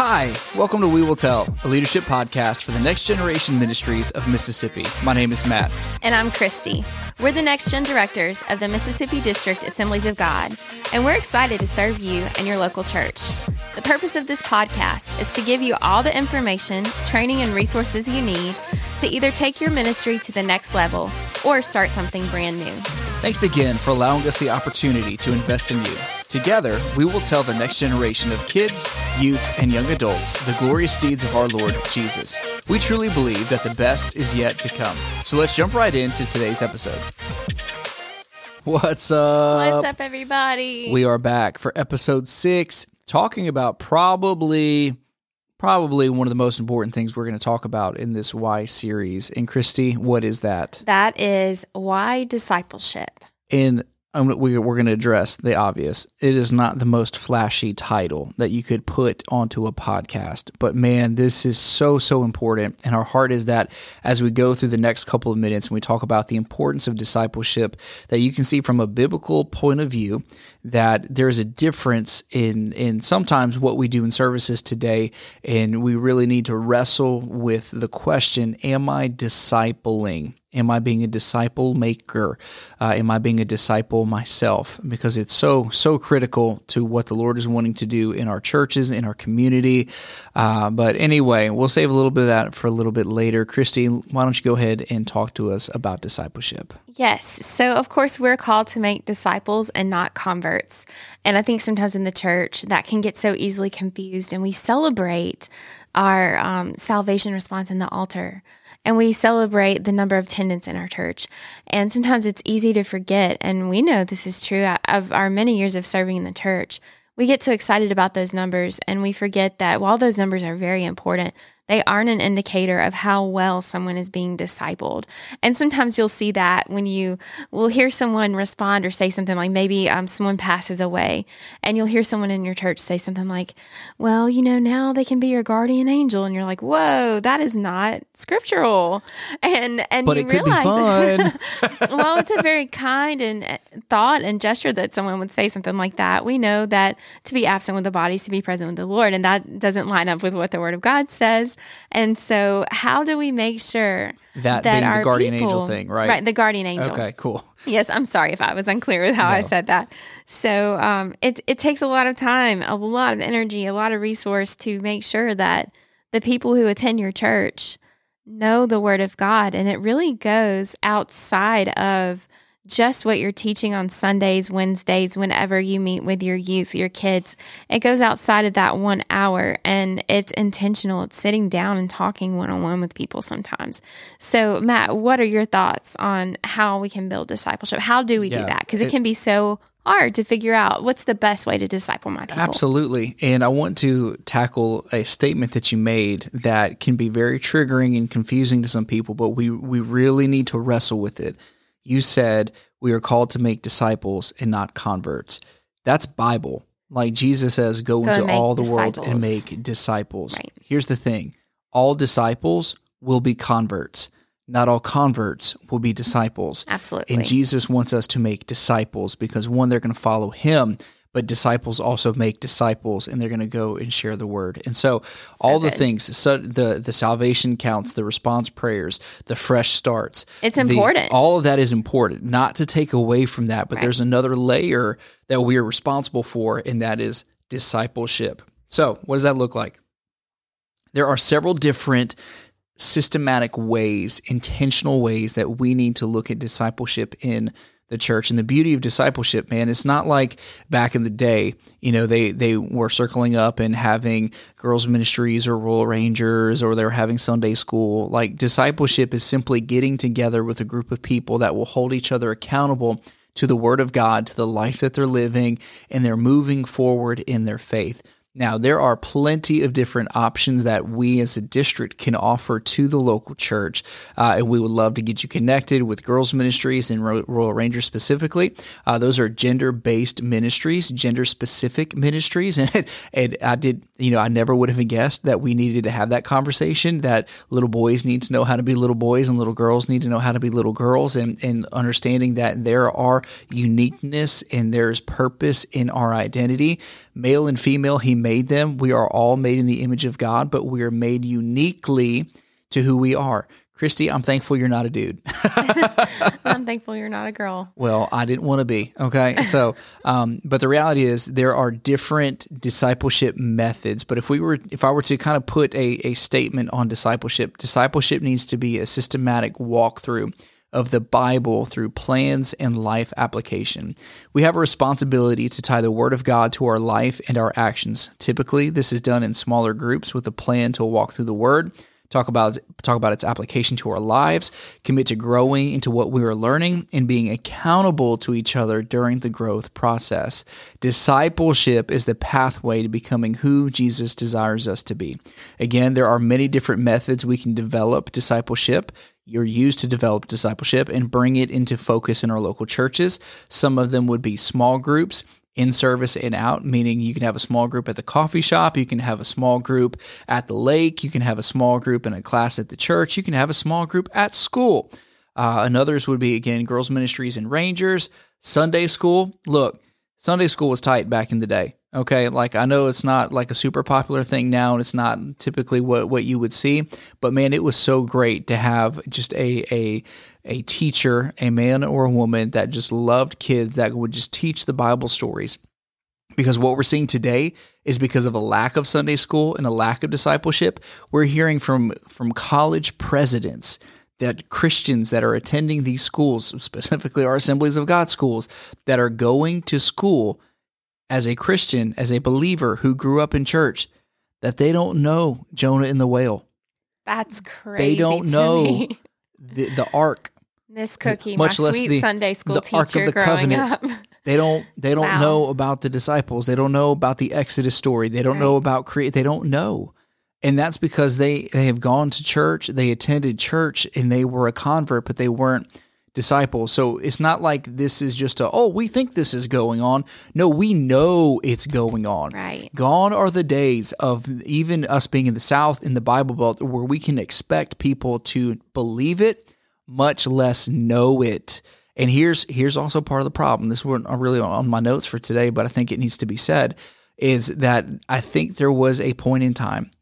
Hi, welcome to We Will Tell, a leadership podcast for the next generation ministries of Mississippi. My name is Matt. And I'm Christy. We're the next gen directors of the Mississippi District Assemblies of God, and we're excited to serve you and your local church. The purpose of this podcast is to give you all the information, training, and resources you need to either take your ministry to the next level or start something brand new. Thanks again for allowing us the opportunity to invest in you. Together, we will tell the next generation of kids, youth, and young adults the glorious deeds of our Lord Jesus. We truly believe that the best is yet to come. So let's jump right into today's episode. What's up? What's up, everybody? We are back for episode six, talking about probably probably one of the most important things we're going to talk about in this why series. And Christy, what is that? That is why discipleship. And um, we, we're going to address the obvious. It is not the most flashy title that you could put onto a podcast, but man, this is so, so important. And our heart is that as we go through the next couple of minutes and we talk about the importance of discipleship, that you can see from a biblical point of view that there's a difference in, in sometimes what we do in services today. And we really need to wrestle with the question Am I discipling? Am I being a disciple maker? Uh, am I being a disciple myself? Because it's so, so critical to what the Lord is wanting to do in our churches, in our community. Uh, but anyway, we'll save a little bit of that for a little bit later. Christy, why don't you go ahead and talk to us about discipleship? Yes. So, of course, we're called to make disciples and not converts. And I think sometimes in the church that can get so easily confused, and we celebrate our um, salvation response in the altar and we celebrate the number of attendants in our church. And sometimes it's easy to forget, and we know this is true of our many years of serving in the church. We get so excited about those numbers, and we forget that while those numbers are very important, they aren't an indicator of how well someone is being discipled. And sometimes you'll see that when you will hear someone respond or say something like maybe um, someone passes away, and you'll hear someone in your church say something like, Well, you know, now they can be your guardian angel. And you're like, Whoa, that is not scriptural. And, and but you it realize, could be fun. well, it's a very kind and uh, thought and gesture that someone would say something like that. We know that to be absent with the body is to be present with the Lord, and that doesn't line up with what the Word of God says. And so, how do we make sure that, that our the guardian people, angel thing, right? Right, the guardian angel. Okay, cool. Yes, I'm sorry if I was unclear with how no. I said that. So, um, it it takes a lot of time, a lot of energy, a lot of resource to make sure that the people who attend your church know the Word of God, and it really goes outside of just what you're teaching on Sundays, Wednesdays, whenever you meet with your youth, your kids. It goes outside of that one hour and it's intentional. It's sitting down and talking one on one with people sometimes. So, Matt, what are your thoughts on how we can build discipleship? How do we yeah, do that? Because it, it can be so hard to figure out what's the best way to disciple my people. Absolutely. And I want to tackle a statement that you made that can be very triggering and confusing to some people, but we, we really need to wrestle with it you said we are called to make disciples and not converts. That's Bible. Like Jesus says, go, go into all the disciples. world and make disciples. Right. Here's the thing all disciples will be converts. Not all converts will be disciples. Absolutely. And Jesus wants us to make disciples because one, they're going to follow him but disciples also make disciples and they're going to go and share the word. And so, so all good. the things, so the the salvation counts, the response prayers, the fresh starts. It's important. The, all of that is important, not to take away from that, but right. there's another layer that we are responsible for and that is discipleship. So, what does that look like? There are several different systematic ways, intentional ways that we need to look at discipleship in the church. And the beauty of discipleship, man, it's not like back in the day, you know, they, they were circling up and having girls' ministries or Royal Rangers or they were having Sunday school. Like discipleship is simply getting together with a group of people that will hold each other accountable to the Word of God, to the life that they're living, and they're moving forward in their faith. Now, there are plenty of different options that we as a district can offer to the local church, uh, and we would love to get you connected with Girls Ministries and Royal Rangers specifically. Uh, those are gender based ministries, gender specific ministries. And, and I did, you know, I never would have guessed that we needed to have that conversation that little boys need to know how to be little boys and little girls need to know how to be little girls, and, and understanding that there are uniqueness and there's purpose in our identity Male and female, he made them. We are all made in the image of God, but we are made uniquely to who we are. Christy, I'm thankful you're not a dude. I'm thankful you're not a girl. Well, I didn't want to be. Okay. So, um, but the reality is there are different discipleship methods. But if we were, if I were to kind of put a, a statement on discipleship, discipleship needs to be a systematic walkthrough of the Bible through plans and life application. We have a responsibility to tie the Word of God to our life and our actions. Typically, this is done in smaller groups with a plan to walk through the Word talk about talk about its application to our lives, commit to growing into what we are learning and being accountable to each other during the growth process. Discipleship is the pathway to becoming who Jesus desires us to be. Again, there are many different methods we can develop discipleship you're used to develop discipleship and bring it into focus in our local churches. Some of them would be small groups in service and out, meaning you can have a small group at the coffee shop, you can have a small group at the lake, you can have a small group in a class at the church, you can have a small group at school. Uh, and others would be, again, girls' ministries and rangers, Sunday school. Look, Sunday school was tight back in the day. Okay, like I know it's not like a super popular thing now, and it's not typically what what you would see. But man, it was so great to have just a a a teacher, a man or a woman that just loved kids that would just teach the Bible stories. Because what we're seeing today is because of a lack of Sunday school and a lack of discipleship. We're hearing from from college presidents that Christians that are attending these schools, specifically our Assemblies of God schools, that are going to school as a Christian, as a believer who grew up in church, that they don't know Jonah and the whale. That's crazy. They don't know the, the ark. Miss Cookie, much less the, Sunday school the teacher ark of the covenant. Up. They don't. They don't wow. know about the disciples. They don't know about the Exodus story. They don't right. know about create. They don't know, and that's because they they have gone to church. They attended church and they were a convert, but they weren't disciples. So it's not like this is just a, oh, we think this is going on. No, we know it's going on. Right. Gone are the days of even us being in the South in the Bible Belt where we can expect people to believe it, much less know it. And here's here's also part of the problem. This wasn't uh, really on my notes for today, but I think it needs to be said, is that I think there was a point in time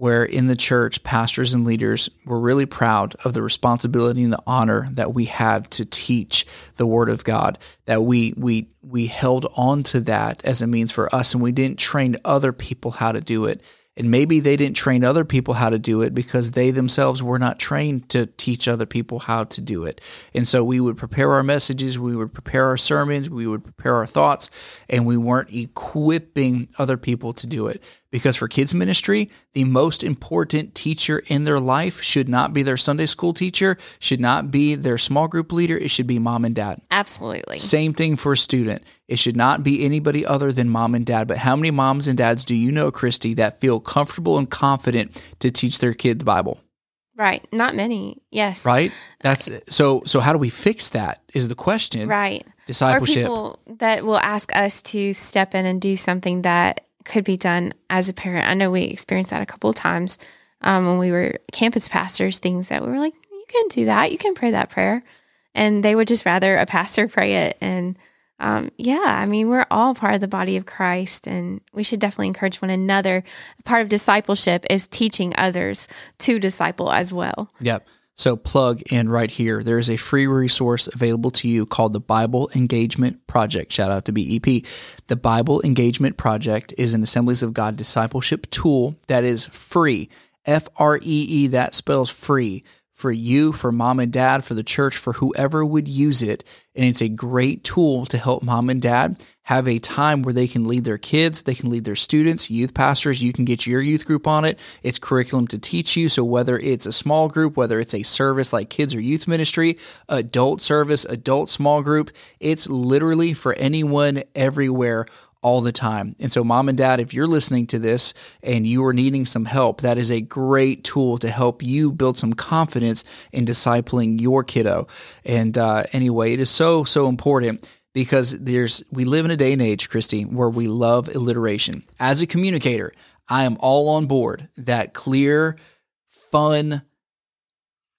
where in the church, pastors and leaders were really proud of the responsibility and the honor that we have to teach the Word of God. That we we we held on to that as a means for us, and we didn't train other people how to do it. And maybe they didn't train other people how to do it because they themselves were not trained to teach other people how to do it. And so we would prepare our messages, we would prepare our sermons, we would prepare our thoughts, and we weren't equipping other people to do it. Because for kids' ministry, the most important teacher in their life should not be their Sunday school teacher, should not be their small group leader. It should be mom and dad. Absolutely. Same thing for a student. It should not be anybody other than mom and dad. But how many moms and dads do you know, Christy, that feel comfortable and confident to teach their kid the Bible? Right. Not many. Yes. Right. That's so. So how do we fix that? Is the question. Right. Discipleship. Or people that will ask us to step in and do something that could be done as a parent. I know we experienced that a couple of times um, when we were campus pastors, things that we were like, you can do that. You can pray that prayer. And they would just rather a pastor pray it. And um, yeah, I mean, we're all part of the body of Christ, and we should definitely encourage one another. Part of discipleship is teaching others to disciple as well. Yep. So plug in right here. There is a free resource available to you called the Bible Engagement Project. Shout out to BEP. The Bible Engagement Project is an Assemblies of God discipleship tool that is free. F R E E, that spells free for you, for mom and dad, for the church, for whoever would use it. And it's a great tool to help mom and dad have a time where they can lead their kids, they can lead their students, youth pastors, you can get your youth group on it. It's curriculum to teach you. So whether it's a small group, whether it's a service like kids or youth ministry, adult service, adult small group, it's literally for anyone everywhere all the time. And so, mom and dad, if you're listening to this and you are needing some help, that is a great tool to help you build some confidence in discipling your kiddo. And uh, anyway, it is so, so important because there's we live in a day and age, Christy, where we love alliteration. As a communicator, I am all on board that clear, fun,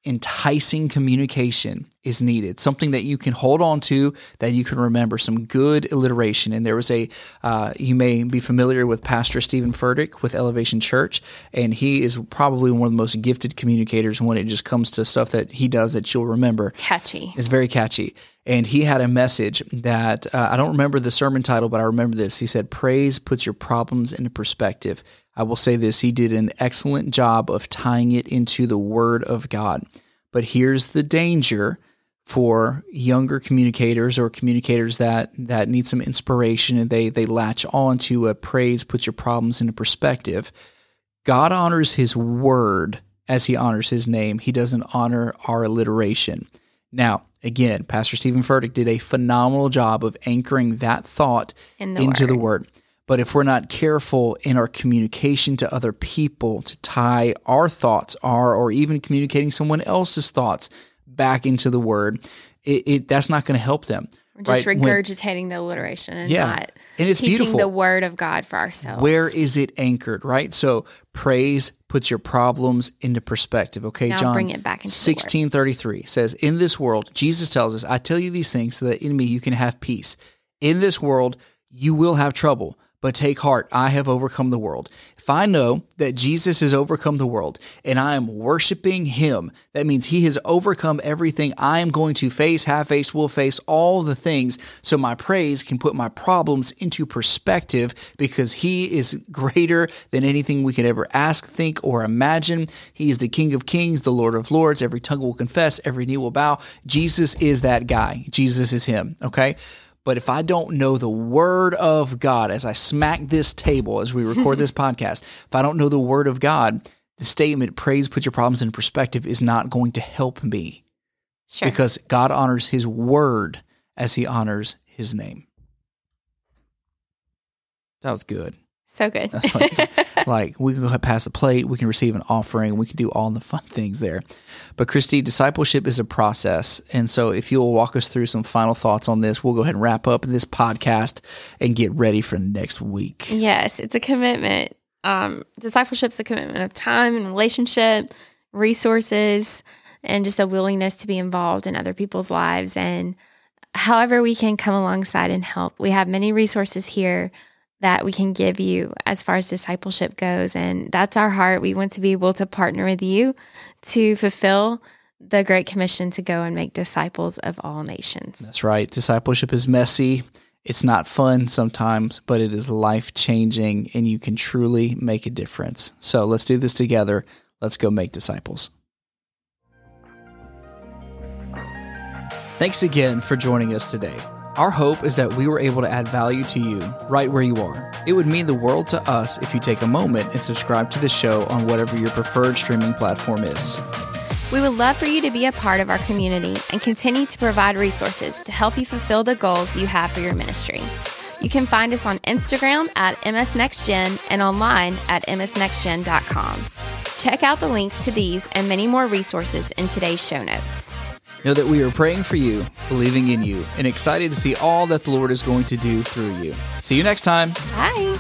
enticing communication is needed, something that you can hold on to, that you can remember, some good alliteration. And there was a, uh, you may be familiar with Pastor Steven Furtick with Elevation Church, and he is probably one of the most gifted communicators when it just comes to stuff that he does that you'll remember. Catchy. It's very catchy. And he had a message that uh, I don't remember the sermon title, but I remember this. He said, Praise puts your problems into perspective. I will say this he did an excellent job of tying it into the Word of God. But here's the danger for younger communicators or communicators that that need some inspiration and they they latch on to a praise puts your problems into perspective. God honors his word as he honors his name. He doesn't honor our alliteration. Now, again, Pastor Steven Furtick did a phenomenal job of anchoring that thought In the into the word. But if we're not careful in our communication to other people to tie our thoughts, our or even communicating someone else's thoughts back into the word, it, it that's not going to help them. We're just right? When- regurgitating the alliteration and Yeah. not And it's teaching beautiful. the word of God for ourselves. where is it anchored, right? So praise puts your problems into perspective. Okay, Now John. bring it back into the word. sixteen thirty three says, "In this world, Jesus tells us, I tell you these things so that in me you can have peace. In this world, you will have trouble." But take heart, I have overcome the world. If I know that Jesus has overcome the world and I am worshiping him, that means he has overcome everything I am going to face, have faced, will face, all the things. So my praise can put my problems into perspective because he is greater than anything we could ever ask, think, or imagine. He is the King of Kings, the Lord of Lords. Every tongue will confess, every knee will bow. Jesus is that guy. Jesus is him. Okay. But if I don't know the word of God as I smack this table as we record this podcast, if I don't know the word of God, the statement, praise, put your problems in perspective, is not going to help me Sure. because God honors his word as he honors his name. That was good. so good. Like, we can go ahead past the plate, we can receive an offering, we can do all the fun things there. But Christy, discipleship is a process, and so if you'll walk us through some final thoughts on this, we'll go ahead and wrap up this podcast and get ready for next week. Yes, it's a commitment. Um, discipleship's a commitment of time and relationship, resources, and just a willingness to be involved in other people's lives. And however we can come alongside and help. We have many resources here that we can give you as far as discipleship goes. And that's our heart. We want to be able to partner with you to fulfill the Great Commission to go and make disciples of all nations. That's right. Discipleship is messy. It's not fun sometimes, but it is life changing, and you can truly make a difference. So let's do this together. Let's go make disciples. Thanks again for joining us today. Our hope is that we were able to add value to you right where you are. It would mean the world to us if you take a moment and subscribe to the show on whatever your preferred streaming platform is. We would love for you to be a part of our community and continue to provide resources to help you fulfill the goals you have for your ministry. You can find us on Instagram at msnextgen and online at msnextgen.com. Check out the links to these and many more resources in today's show notes. Know that we are praying for you, believing in you, and excited to see all that the Lord is going to do through you. See you next time. Bye.